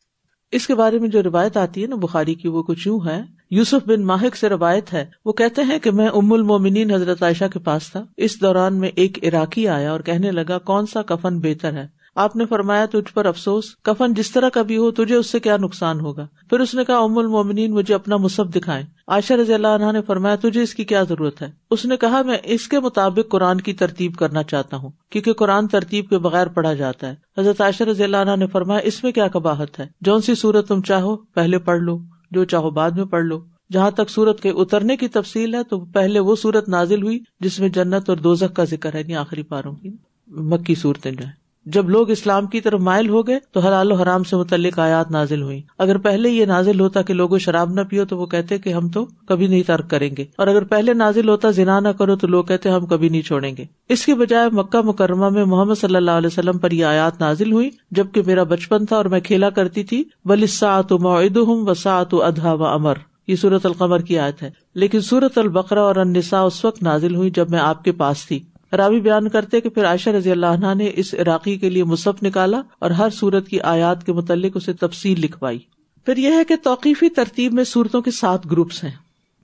اس کے بارے میں جو روایت آتی ہے نا بخاری کی، وہ کچھ یوں ہے۔ یوسف بن ماہک سے روایت ہے۔ وہ کہتے ہیں کہ میں ام المومنین حضرت عائشہ کے پاس تھا۔ اس دوران میں ایک عراقی آیا اور کہنے لگا، کون سا کفن بہتر ہے؟ آپ نے فرمایا تجھ پر افسوس، کفن جس طرح کا بھی ہو تجھے اس سے کیا نقصان ہوگا؟ پھر اس نے کہا، ام المومنین، مجھے اپنا مصحف دکھائے عائشہ رضی اللہ عنہ نے فرمایا، تجھے اس کی کیا ضرورت ہے؟ اس نے کہا، میں اس کے مطابق قرآن کی ترتیب کرنا چاہتا ہوں، کیونکہ قرآن ترتیب کے بغیر پڑھا جاتا ہے۔ حضرت عائشہ رضی اللہ عنہ نے فرمایا، اس میں کیا کباہت ہے؟ جون سی سورت تم چاہو، پہلے پڑھ لو، جو چاہو بعد میں پڑھ لو۔ جہاں تک سورت کے اترنے کی تفصیل ہے، تو پہلے وہ سورت نازل ہوئی، جس میں جنت اور دوزخ کا ذکر ہے یعنی آخری پاروں کی، مکی صورتیں جو ہے جب لوگ اسلام کی طرف مائل ہو گئے تو حلال و حرام سے متعلق آیات نازل ہوئی اگر پہلے یہ نازل ہوتا کہ لوگ شراب نہ پیو تو وہ کہتے کہ ہم تو کبھی نہیں ترک کریں گے۔ اور اگر پہلے نازل ہوتا زنا نہ کرو تو لوگ کہتے ہم کبھی نہیں چھوڑیں گے۔ اس کے بجائے مکہ مکرمہ میں محمد صلی اللہ علیہ وسلم پر یہ آیات نازل ہوئی جبکہ میرا بچپن تھا اور میں کھیلا کرتی تھی بلساط معد ہوں وساط ادھا و امر۔ یہ سورت القمر کی آیت ہے۔ لیکن سورت البقرا اور انسا اس وقت نازل ہوئی جب میں آپ کے پاس تھی۔ راوی بیان کرتے کہ پھر عائشہ رضی اللہ عنہ نے اس عراقی کے لیے مصحف نکالا اور ہر سورت کی آیات کے متعلق اسے تفصیل لکھوائی۔ پھر یہ ہے کہ توقیفی ترتیب میں صورتوں کے سات گروپس ہیں۔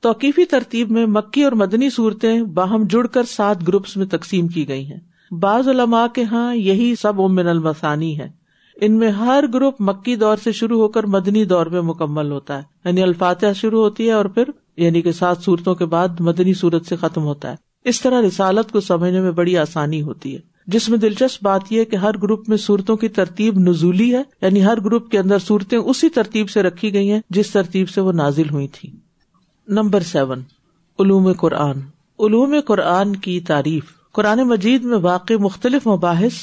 توقیفی ترتیب میں مکی اور مدنی صورتیں باہم جڑ کر سات گروپس میں تقسیم کی گئی ہیں۔ بعض علماء کے ہاں یہی سب امن المسانی ہے ان میں ہر گروپ مکی دور سے شروع ہو کر مدنی دور میں مکمل ہوتا ہے۔ یعنی الفاتحہ شروع ہوتی ہے اور پھر یعنی کہ سات صورتوں کے بعد مدنی صورت سے ختم ہوتا ہے۔ اس طرح رسالت کو سمجھنے میں بڑی آسانی ہوتی ہے۔ جس میں دلچسپ بات یہ کہ ہر گروپ میں صورتوں کی ترتیب نزولی ہے یعنی ہر گروپ کے اندر صورتیں اسی ترتیب سے رکھی گئی ہیں جس ترتیب سے وہ نازل ہوئی تھی نمبر سیون، علوم قرآن۔ علوم قرآن کی تعریف۔ قرآن مجید میں واقع مختلف مباحث،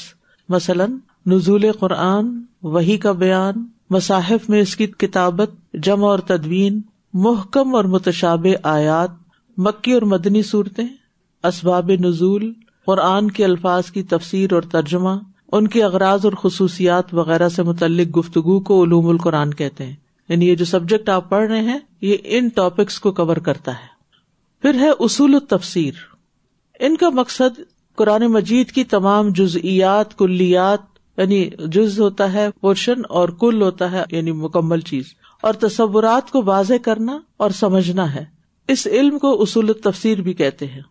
مثلاً نزول قرآن وہی کا بیان، مصاحف میں اس کی کتابت، جمع اور تدوین، محکم اور متشاب آیات، مکی اور مدنی صورتیں۔ اسباب نزول، قرآن کے الفاظ کی تفسیر اور ترجمہ، ان کے اغراض اور خصوصیات وغیرہ سے متعلق گفتگو کو علوم القرآن کہتے ہیں۔ یعنی یہ جو سبجیکٹ آپ پڑھ رہے ہیں، یہ ان ٹاپکس کو کور کرتا ہے۔ پھر ہے اصول التفسیر۔ ان کا مقصد قرآن مجید کی تمام جزئیات، کلیات یعنی جز ہوتا ہے پورشن اور کل ہوتا ہے یعنی مکمل چیز۔ اور تصورات کو واضح کرنا اور سمجھنا ہے۔ اس علم کو اصول التفسیر بھی کہتے ہیں۔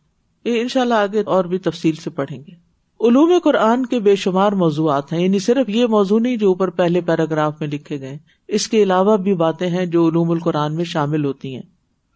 یہ ان شاء اللہ آگے اور بھی تفصیل سے پڑھیں گے۔ علوم قرآن کے بے شمار موضوعات ہیں یعنی صرف یہ موضوع نہیں جو اوپر پہلے پیراگراف میں لکھے گئے اس کے علاوہ بھی باتیں ہیں جو علوم القرآن میں شامل ہوتی ہیں۔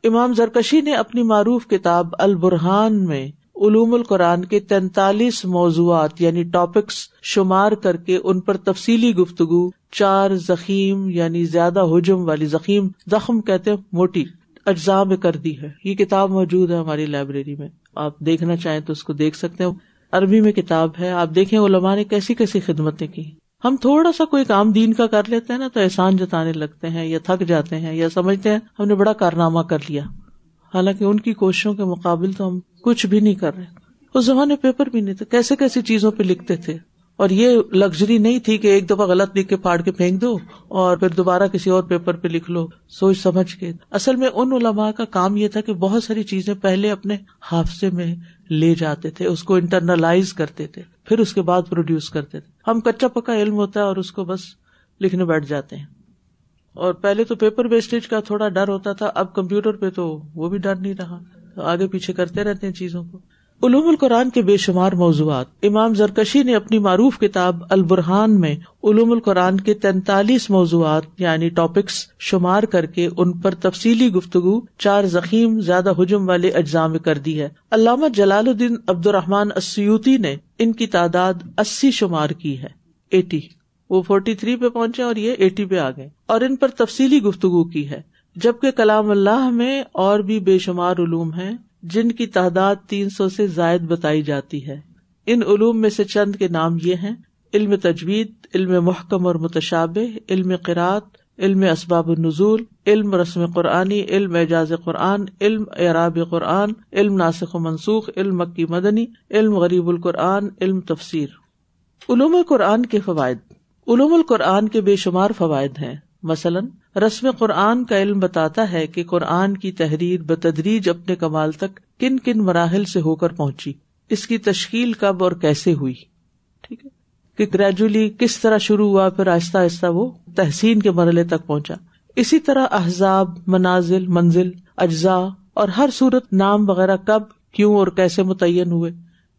امام زرکشی نے اپنی معروف کتاب البرحان میں علوم القرآن کے تینتالیس موضوعات یعنی ٹاپکس شمار کر کے ان پر تفصیلی گفتگو، چار زخیم یعنی زیادہ حجم والی زخیم، زخم کہتے موٹی، اجزاء میں کر دی ہے۔ یہ کتاب موجود ہے ہماری لائبریری میں۔ آپ دیکھنا چاہیں تو اس کو دیکھ سکتے ہیں۔ عربی میں کتاب ہے، آپ دیکھیں علماء نے کیسی کیسی خدمتیں کی۔ ہم تھوڑا سا کوئی کام دین کا کر لیتے ہیں نا تو احسان جتانے لگتے ہیں یا تھک جاتے ہیں یا سمجھتے ہیں ہم نے بڑا کارنامہ کر لیا۔ حالانکہ ان کی کوششوں کے مقابل تو ہم کچھ بھی نہیں کر رہے۔ اس زمانے پیپر بھی نہیں تھے، کیسے کیسی چیزوں پہ لکھتے تھے۔ اور یہ لگژری نہیں تھی کہ ایک دفعہ غلط لکھ کے پھاڑ کے پھینک دو اور پھر دوبارہ کسی اور پیپر پہ لکھ لو۔ سوچ سمجھ کے۔ اصل میں ان علماء کا کام یہ تھا کہ بہت ساری چیزیں پہلے اپنے حادثے میں لے جاتے تھے، اس کو انٹرنلائز کرتے تھے، پھر اس کے بعد پروڈیوس کرتے تھے۔ ہم کچا پکا علم ہوتا ہے اور اس کو بس لکھنے بیٹھ جاتے ہیں۔ اور پہلے تو پیپر ویسٹیج کا تھوڑا ڈر ہوتا تھا، اب کمپیوٹر پہ تو وہ بھی ڈر نہیں رہا۔ آگے پیچھے کرتے رہتے ہیں چیزوں کو۔ علوم القرآن کے بے شمار موضوعات۔ امام زرکشی نے اپنی معروف کتاب البرحان میں علوم القرآن کے تینتالیس موضوعات یعنی ٹاپکس شمار کر کے ان پر تفصیلی گفتگو چار زخیم زیادہ حجم والے اجزاء میں کر دی ہے۔ علامہ جلال الدین عبد الرحمان اسیوتی نے ان کی تعداد اسی شمار کی ہے۔ ایٹی۔ وہ فورٹی تھری پہ پہنچے اور یہ ایٹی پہ آ گئے اور ان پر تفصیلی گفتگو کی ہے۔ جبکہ کلام اللہ میں اور بھی بے شمار علوم ہیں۔ جن کی تعداد تین سو سے زائد بتائی جاتی ہے۔ ان علوم میں سے چند کے نام یہ ہیں۔ علم تجوید، علم محکم اور متشاب علم قرات علم اسباب النزول، علم رسم قرآنی، علم اعجاز قرآن، علم اعراب قرآن، علم ناسخ و منسوخ، علم مکی مدنی، علم غریب القرآن، علم تفسیر۔ علوم قرآن کے فوائد۔ علوم القرآن کے بے شمار فوائد ہیں۔ مثلاً، رسم قرآن کا علم بتاتا ہے کہ قرآن کی تحریر بتدریج اپنے کمال تک کن کن مراحل سے ہو کر پہنچی، اس کی تشکیل کب اور کیسے ہوئی؟ ٹھیک ہے؟ کہ گریجولی کس طرح شروع ہوا، پھر آہستہ آہستہ وہ تحسین کے مرحلے تک پہنچا۔ اسی طرح احزاب، منازل، منزل، اجزاء اور ہر صورت نام وغیرہ کب، کیوں اور کیسے متعین ہوئے۔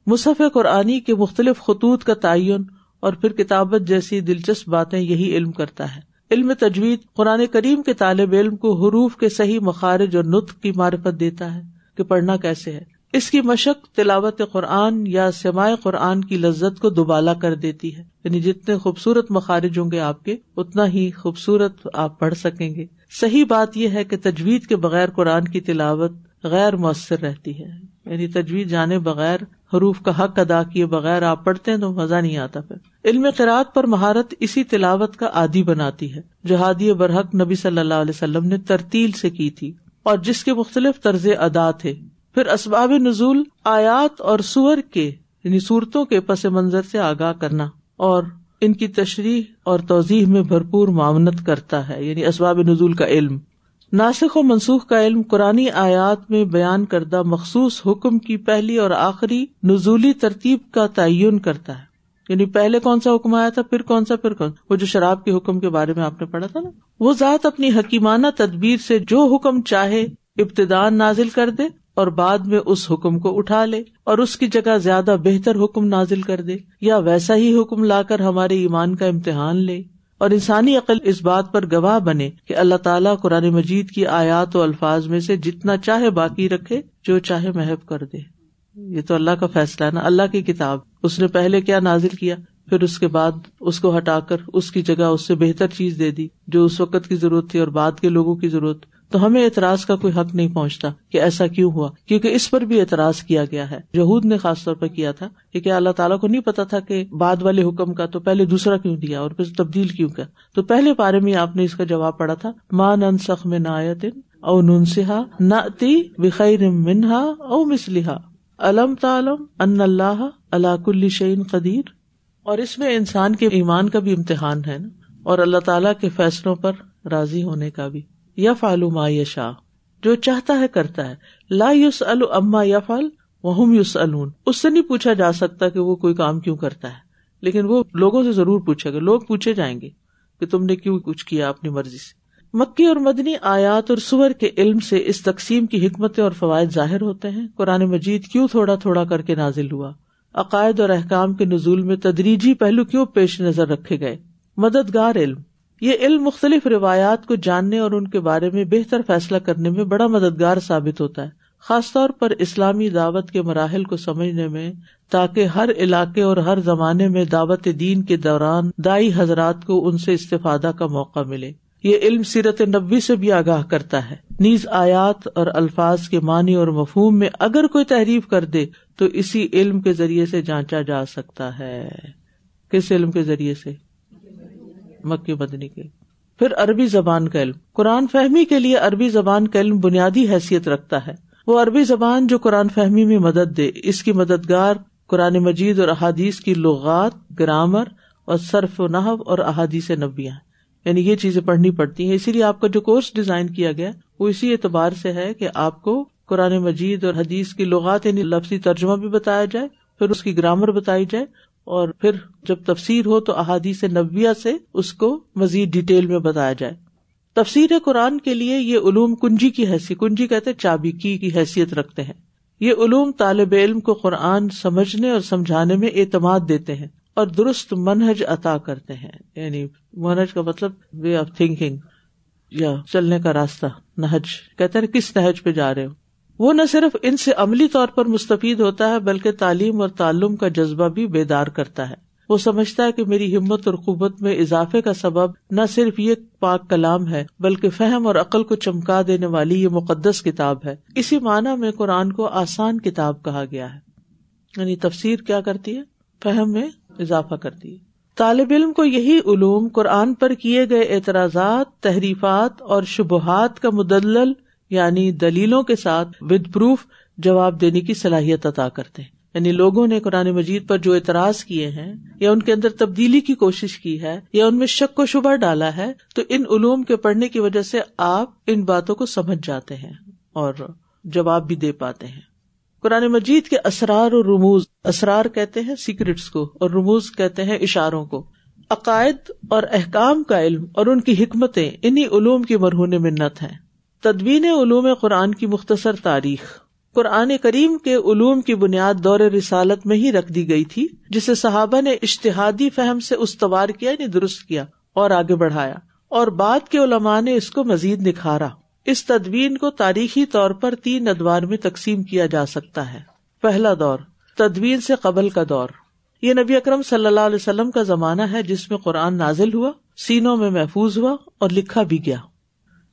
مصحف قرآنی کے مختلف خطوط کا تعین اور پھر کتابت جیسی دلچسپ باتیں یہی علم کرتا ہے۔ علم تجوید قرآن کریم کے طالب علم کو حروف کے صحیح مخارج اور نطق کی معرفت دیتا ہے کہ پڑھنا کیسے ہے۔ اس کی مشق تلاوت قرآن یا سماع قرآن کی لذت کو دوبالا کر دیتی ہے۔ یعنی جتنے خوبصورت مخارج ہوں گے آپ کے، اتنا ہی خوبصورت آپ پڑھ سکیں گے۔ صحیح بات یہ ہے کہ تجوید کے بغیر قرآن کی تلاوت غیر مؤثر رہتی ہے۔ یعنی تجویز جانے بغیر، حروف کا حق ادا کیے بغیر آپ پڑھتے ہیں تو مزہ نہیں آتا پھر۔ علم قرآد پر مہارت اسی تلاوت کا عادی بناتی ہے، جو ہادی برحق نبی صلی اللہ علیہ وسلم نے ترتیل سے کی تھی۔ اور جس کے مختلف طرز ادا تھے۔ پھر اسباب نزول، آیات اور سور کے یعنی صورتوں کے پس منظر سے آگاہ کرنا۔ اور ان کی تشریح اور توضیح میں بھرپور معاونت کرتا ہے یعنی اسباب نزول کا علم۔ ناسک و منسوخ کا علم قرآن آیات میں بیان کردہ مخصوص حکم کی پہلی اور آخری نزولی ترتیب کا تعین کرتا ہے۔ یعنی پہلے کون سا حکم آیا تھا، پھر کون سا، پھر کون وہ جو شراب کے حکم کے بارے میں آپ نے پڑھا تھا نا، وہ ذات اپنی حکیمانہ تدبیر سے جو حکم چاہے ابتدان نازل کر دے اور بعد میں اس حکم کو اٹھا لے اور اس کی جگہ زیادہ بہتر حکم نازل کر دے یا ویسا ہی حکم لا کر ہمارے ایمان کا امتحان لے۔ اور انسانی عقل اس بات پر گواہ بنے کہ اللہ تعالیٰ قرآن مجید کی آیات و الفاظ میں سے جتنا چاہے باقی رکھے، جو چاہے محب کر دے۔ یہ تو اللہ کا فیصلہ ہے نا، اللہ کی کتاب۔ اس نے پہلے کیا نازل کیا، پھر اس کے بعد اس کو ہٹا کر اس کی جگہ اس سے بہتر چیز دے دی، جو اس وقت کی ضرورت تھی اور بعد کے لوگوں کی ضرورت۔ تو ہمیں اعتراض کا کوئی حق نہیں پہنچتا کہ ایسا کیوں ہوا، کیونکہ اس پر بھی اعتراض کیا گیا ہے۔ یہود نے خاص طور پر کیا تھا کہ کیا اللہ تعالیٰ کو نہیں پتا تھا کہ بعد والے حکم کا تو پہلے دوسرا کیوں دیا اور پھر تبدیل کیوں کیا۔ تو پہلے پارے میں آپ نے اس کا جواب پڑا تھا ماں نن سخ میں نایت او ننسا نہ بخیر منہا او مسلحا علم تعلم ان اللہ اللہ کل شعین قدیر اور اس میں انسان کے ایمان کا بھی امتحان ہے نا، اور اللہ تعالیٰ کے فیصلوں پر راضی ہونے کا بھی۔ یا فالو ما یشا جو چاہتا ہے کرتا ہے۔ لا یوس اما یا فال وہ یوس اس سے نہیں پوچھا جا سکتا کہ وہ کوئی کام کیوں کرتا ہے، لیکن وہ لوگوں سے ضرور پوچھے گا۔ لوگ پوچھے جائیں گے کہ تم نے کیوں کچھ کیا اپنی مرضی سے۔ مکی اور مدنی آیات اور سور کے علم سے اس تقسیم کی حکمتیں اور فوائد ظاہر ہوتے ہیں۔ قرآن مجید کیوں تھوڑا تھوڑا کر کے نازل ہوا؟ عقائد اور احکام کے نزول میں تدریجی پہلو کیوں پیش نظر رکھے گئے؟ مددگار علم۔ یہ علم مختلف روایات کو جاننے اور ان کے بارے میں بہتر فیصلہ کرنے میں بڑا مددگار ثابت ہوتا ہے، خاص طور پر اسلامی دعوت کے مراحل کو سمجھنے میں، تاکہ ہر علاقے اور ہر زمانے میں دعوت دین کے دوران دائی حضرات کو ان سے استفادہ کا موقع ملے۔ یہ علم سیرت نبی سے بھی آگاہ کرتا ہے۔ نیز آیات اور الفاظ کے معنی اور مفہوم میں اگر کوئی تحریف کر دے، تو اسی علم کے ذریعے سے جانچا جا سکتا ہے۔ کس علم کے ذریعے سے؟ مکی بدنی کے پھر عربی زبان کا علم۔ قرآن فہمی کے لیے عربی زبان کا علم بنیادی حیثیت رکھتا ہے۔ وہ عربی زبان جو قرآن فہمی میں مدد دے۔ اس کی مددگار قرآن مجید اور احادیث کی لغات، گرامر اور صرف و نحو اور احادیث نبیاں یعنی یہ چیزیں پڑھنی پڑتی ہیں۔ اسی لیے آپ کا جو کورس ڈیزائن کیا گیا، وہ اسی اعتبار سے ہے کہ آپ کو قرآن مجید اور حدیث کی لغات یعنی لفظی ترجمہ بھی بتایا جائے، پھر اس کی گرامر بتائی جائے اور پھر جب تفسیر ہو تو احادیث نبیہ سے اس کو مزید ڈیٹیل میں بتایا جائے۔ تفسیر قرآن کے لیے یہ علوم کنجی کی حیثیت، کنجی کہتے چابی کی کی حیثیت رکھتے ہیں۔ یہ علوم طالب علم کو قرآن سمجھنے اور سمجھانے میں اعتماد دیتے ہیں اور درست منہج عطا کرتے ہیں۔ یعنی منہج کا مطلب وے آف تھنکنگ یا چلنے کا راستہ، نہج۔ کہتے ہیں کس نہج پہ جا رہے ہو؟ وہ نہ صرف ان سے عملی طور پر مستفید ہوتا ہے، بلکہ تعلیم اور تعلم کا جذبہ بھی بیدار کرتا ہے۔ وہ سمجھتا ہے کہ میری ہمت اور قوت میں اضافے کا سبب نہ صرف یہ پاک کلام ہے، بلکہ فہم اور عقل کو چمکا دینے والی یہ مقدس کتاب ہے۔ اسی معنی میں قرآن کو آسان کتاب کہا گیا ہے۔ یعنی تفسیر کیا کرتی ہے؟ فہم میں اضافہ کرتی ہے۔ طالب علم کو یہی علوم قرآن پر کیے گئے اعتراضات، تحریفات اور شبہات کا مدلل یعنی دلیلوں کے ساتھ ود پروف جواب دینے کی صلاحیت عطا کرتے ہیں۔ یعنی لوگوں نے قرآن مجید پر جو اعتراض کیے ہیں یا ان کے اندر تبدیلی کی کوشش کی ہے یا ان میں شک و شبہ ڈالا ہے تو ان علوم کے پڑھنے کی وجہ سے آپ ان باتوں کو سمجھ جاتے ہیں اور جواب بھی دے پاتے ہیں۔ قرآن مجید کے اسرار اور رموز، اسرار کہتے ہیں سیکرٹس کو اور رموز کہتے ہیں اشاروں کو۔ عقائد اور احکام کا علم اور ان کی حکمتیں انہیں علوم کی مرہون منت ہیں۔ تدبین علوم قرآن کی مختصر تاریخ۔ قرآن کریم کے علوم کی بنیاد دور رسالت میں ہی رکھ دی گئی تھی، جسے صحابہ نے اشتہادی فہم سے استوار کیا یعنی درست کیا اور آگے بڑھایا۔ اور بعد کے علماء نے اس کو مزید نکھارا۔ اس تدوین کو تاریخی طور پر تین ادوار میں تقسیم کیا جا سکتا ہے۔ پہلا دور، تدوین سے قبل کا دور۔ یہ نبی اکرم صلی اللہ علیہ وسلم کا زمانہ ہے جس میں قرآن نازل ہوا، سینوں میں محفوظ ہوا اور لکھا بھی گیا۔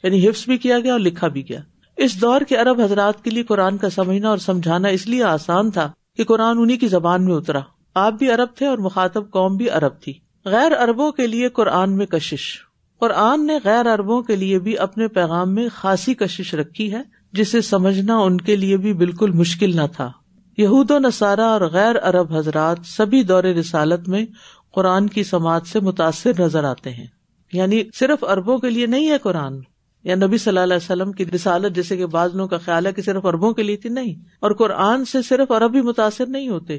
یعنی حفظ بھی کیا گیا اور لکھا بھی گیا۔ اس دور کے ارب حضرات کے لیے قرآن کا سمجھنا اور سمجھانا اس لیے آسان تھا کہ قرآن انہیں کی زبان میں اترا۔ آپ بھی ارب تھے اور مخاطب قوم بھی ارب تھی۔ غیر اربوں کے لیے قرآن میں کشش۔ قرآن نے غیر اربوں کے لیے بھی اپنے پیغام میں خاصی کشش رکھی ہے، جسے سمجھنا ان کے لیے بھی بالکل مشکل نہ تھا۔ یہود و نصارہ اور غیر ارب حضرات سبھی دور رسالت میں قرآن کی سماعت سے متاثر نظر آتے ہیں۔ یعنی صرف اربوں کے لیے نہیں ہے قرآن۔ یا نبی صلی اللہ علیہ وسلم کی رسالت، جیسے کہ بعض لوگوں کا خیال ہے کہ صرف اربوں کے لیے تھی، نہیں۔ اور قرآن سے صرف عربی متاثر نہیں ہوتے،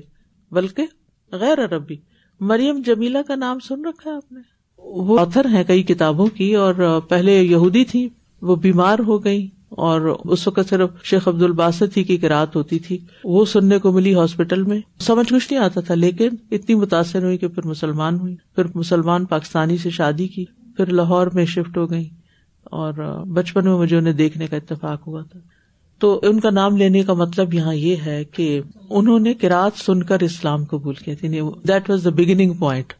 بلکہ غیر عربی۔ مریم جمیلا کا نام سن رکھا ہے آپ نے۔ وہ آتھر ہے کئی کتابوں کی، اور پہلے یہودی تھی، وہ بیمار ہو گئی اور اس وقت صرف شیخ عبد الباسط ہی کی کراط ہوتی تھی۔ وہ سننے کو ملی ہاسپٹل میں۔ سمجھ کچھ نہیں آتا تھا، لیکن اتنی متاثر ہوئی کہ پھر مسلمان ہوئی۔ پھر مسلمان پاکستانی سے شادی کی، پھر لاہور میں شفٹ ہو گئی اور بچپن میں مجھے انہیں دیکھنے کا اتفاق ہوا تھا۔ تو ان کا نام لینے کا مطلب یہاں یہ ہے کہ انہوں نے کراط سن کر اسلام قبول کیا تھی that was the beginning point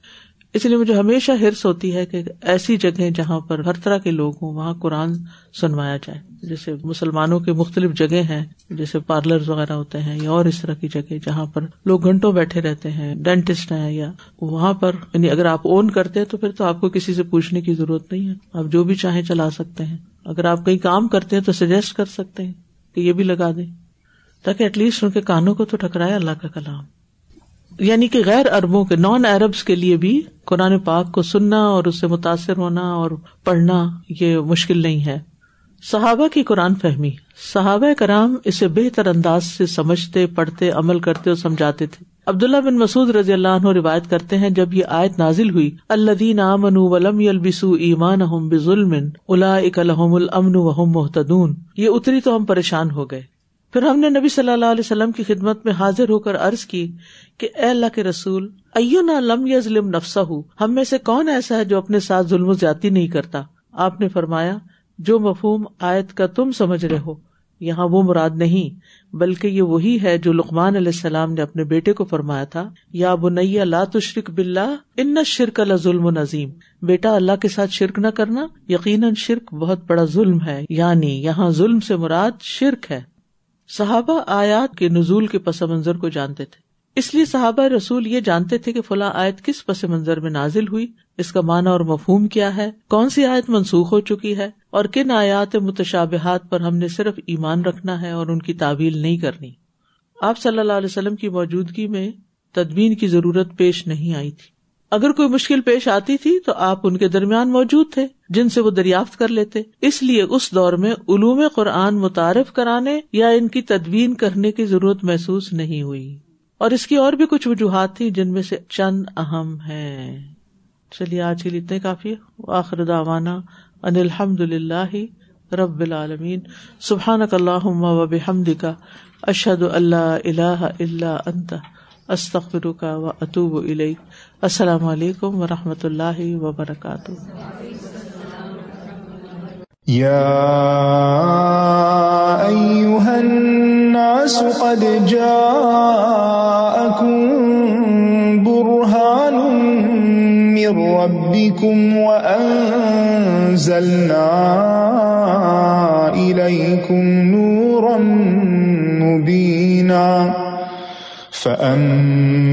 اس لیے مجھے ہمیشہ ہرس ہوتی ہے کہ ایسی جگہ جہاں پر ہر طرح کے لوگ ہوں، وہاں قرآن سنوایا جائے۔ جیسے مسلمانوں کے مختلف جگہ ہیں، جیسے پارلر وغیرہ ہوتے ہیں، یا اور اس طرح کی جگہ جہاں پر لوگ گھنٹوں بیٹھے رہتے ہیں، ڈینٹسٹ ہیں، یا وہاں پر یعنی اگر آپ اون کرتے ہیں تو پھر تو آپ کو کسی سے پوچھنے کی ضرورت نہیں ہے۔ آپ جو بھی چاہیں چلا سکتے ہیں۔ اگر آپ کہیں کام کرتے ہیں تو سجیسٹ کر سکتے ہیں کہ یہ بھی لگا دیں، تاکہ ایٹ لیسٹ ان کے کانوں کو تو ٹکرائے اللہ کا کلام۔ یعنی کہ غیر اربوں کے نان اربس کے لیے بھی قرآن پاک کو سننا اور اس سے متاثر ہونا اور پڑھنا یہ مشکل نہیں ہے۔ صحابہ کی قرآن فہمی۔ صحابہ کرام اسے بہتر انداز سے سمجھتے، پڑھتے، عمل کرتے اور سمجھاتے تھے۔ عبداللہ بن مسعد رضی اللہ عنہ روایت کرتے ہیں، جب یہ آیت نازل ہوئی اللہ دین امن ولم یلبسو ایمان بظلم الا اک الحم الامن وحم محتدون یہ اتری تو ہم پریشان ہو گئے۔ پھر ہم نے نبی صلی اللہ علیہ وسلم کی خدمت میں حاضر ہو کر عرض کی کہ اے اللہ کے رسول ایو لم یا ظلم نفسا ہوں ہم میں سے کون ایسا ہے جو اپنے ساتھ ظلم و زیادتی نہیں کرتا؟ آپ نے فرمایا، جو مفہوم آیت کا تم سمجھ رہے ہو، یہاں وہ مراد نہیں، بلکہ یہ وہی ہے جو لقمان علیہ السلام نے اپنے بیٹے کو فرمایا تھا، یا بنیا لا تشرک بلّہ ان شرک اللہ ظلم و نظیم۔ بیٹا، اللہ کے ساتھ شرک نہ کرنا، یقیناً شرک بہت بڑا ظلم ہے یعنی یہاں ظلم سے مراد شرک ہے۔ صحابہ آیات کے نزول کے پس منظر کو جانتے تھے۔ اس لیے صحابہ رسول یہ جانتے تھے کہ فلاں آیت کس پس منظر میں نازل ہوئی، اس کا معنی اور مفہوم کیا ہے، کون سی آیت منسوخ ہو چکی ہے، اور کن آیات متشابہات پر ہم نے صرف ایمان رکھنا ہے اور ان کی تعویل نہیں کرنی۔ آپ صلی اللہ علیہ وسلم کی موجودگی میں تدبین کی ضرورت پیش نہیں آئی تھی۔ اگر کوئی مشکل پیش آتی تھی تو آپ ان کے درمیان موجود تھے، جن سے وہ دریافت کر لیتے۔ اس لیے اس دور میں علوم قرآن متعارف کرانے یا ان کی تدوین کرنے کی ضرورت محسوس نہیں ہوئی۔ اور اس کی اور بھی کچھ وجوہات تھی جن میں سے چند اہم ہے چلیے، آج کے لیے اتنے کافی۔ آخر داوانا ان الحمد للہ رب العالمین۔ سبحان اللہ و بحمد کا اشد اللہ اللہ اللہ انت استخر کا و اطوب السلام علیکم و رحمۃ اللہ وبرکاتہ۔ يا أيها الناس قد جاءكم برهان من ربكم وأنزلنا إليكم نورا مبينا فأما